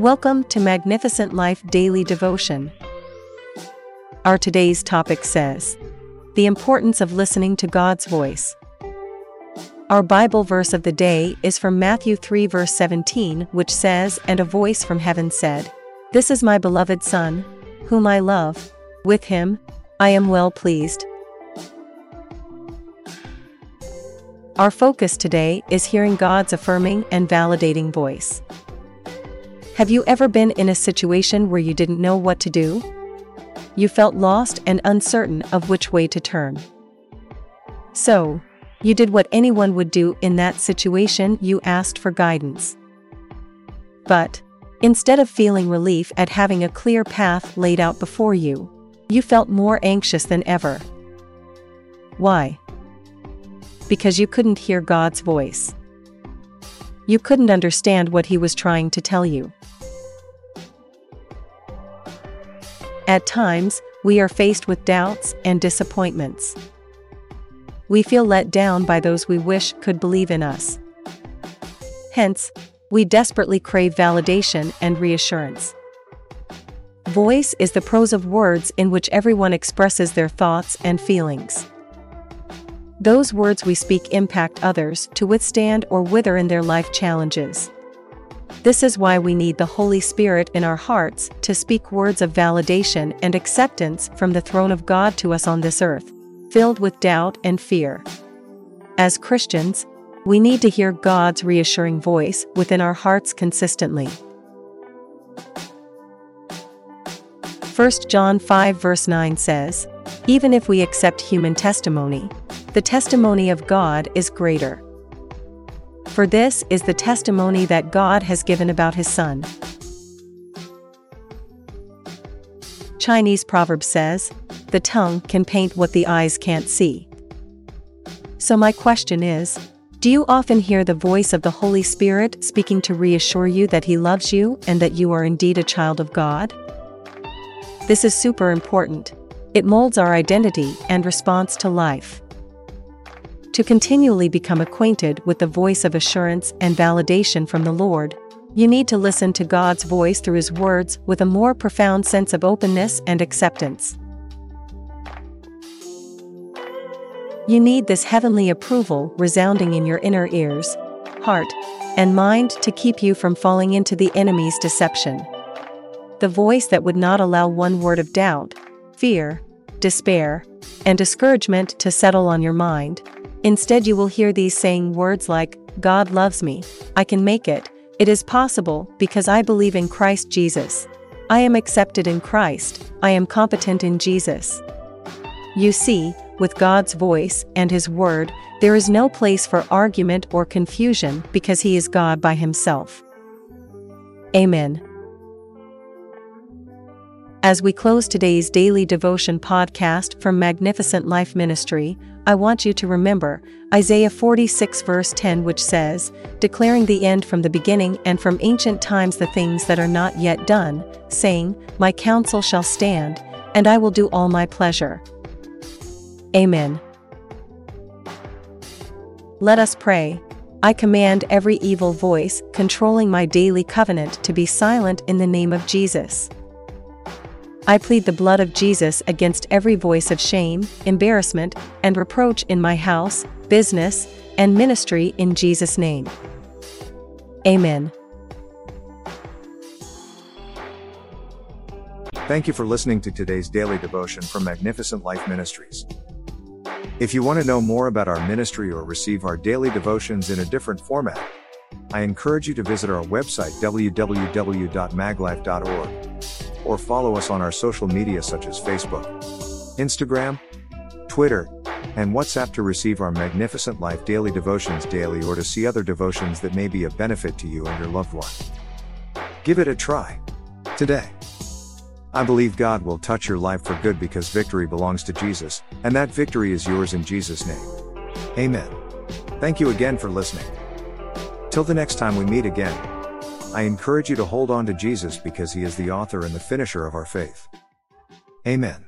Welcome to Magnificent Life Daily Devotion. Our today's topic says The importance of listening to God's voice. Our Bible verse of the day is from Matthew 3, verse 17, which says, And a voice from heaven said, This is my beloved Son, whom I love. With him, I am well pleased. Our focus today is hearing God's affirming and validating voice. Have you ever been in a situation where you didn't know what to do? You felt lost and uncertain of which way to turn. So, you did what anyone would do in that situation, you asked for guidance. But, instead of feeling relief at having a clear path laid out before you, you felt more anxious than ever. Why? Because you couldn't hear God's voice. You couldn't understand what He was trying to tell you. At times, we are faced with doubts and disappointments. We feel let down by those we wish could believe in us. Hence, we desperately crave validation and reassurance. Voice is the prose of words in which everyone expresses their thoughts and feelings. Those words we speak impact others to withstand or wither in their life challenges. This is why we need the Holy Spirit in our hearts to speak words of validation and acceptance from the throne of God to us on this earth, filled with doubt and fear. As Christians, we need to hear God's reassuring voice within our hearts consistently. 1 John 5 verse 9 says, Even if we accept human testimony, the testimony of God is greater. For this is the testimony that God has given about his Son. Chinese proverb says, the tongue can paint what the eyes can't see. So, my question is Do you often hear the voice of the Holy Spirit speaking to reassure you that He loves you and that you are indeed a child of God? This is super important. It molds our identity and response to life. To continually become acquainted with the voice of assurance and validation from the Lord, you need to listen to God's voice through His words with a more profound sense of openness and acceptance. You need this heavenly approval resounding in your inner ears, heart, and mind to keep you from falling into the enemy's deception. The voice that would not allow one word of doubt, fear, despair, and discouragement to settle on your mind, Instead, you will hear these saying words like, God loves me, I can make it, it is possible because I believe in Christ Jesus. I am accepted in Christ, I am competent in Jesus. You see, with God's voice and His Word, there is no place for argument or confusion because He is God by Himself. Amen. As we close today's daily devotion podcast from Magnificent Life Ministry, I want you to remember Isaiah 46 verse 10 which says, declaring the end from the beginning and from ancient times the things that are not yet done, saying, My counsel shall stand, and I will do all my pleasure. Amen. Let us pray. I command every evil voice controlling my daily covenant to be silent in the name of Jesus. I plead the blood of Jesus against every voice of shame, embarrassment, and reproach in my house, business, and ministry in Jesus' name. Amen. Thank you for listening to today's daily devotion from Magnificent Life Ministries. If you want to know more about our ministry or receive our daily devotions in a different format, I encourage you to visit our website www.maglife.org or follow us on our social media such as Facebook, Instagram, Twitter, and WhatsApp to receive our magnificent life daily devotions daily or to see other devotions that may be of benefit to you and your loved one. Give it a try today. I believe God will touch your life for good because victory belongs to Jesus, and that victory is yours in Jesus' name. Amen. Thank you again for listening. Till the next time we meet again. I encourage you to hold on to Jesus because he is the author and the finisher of our faith. Amen.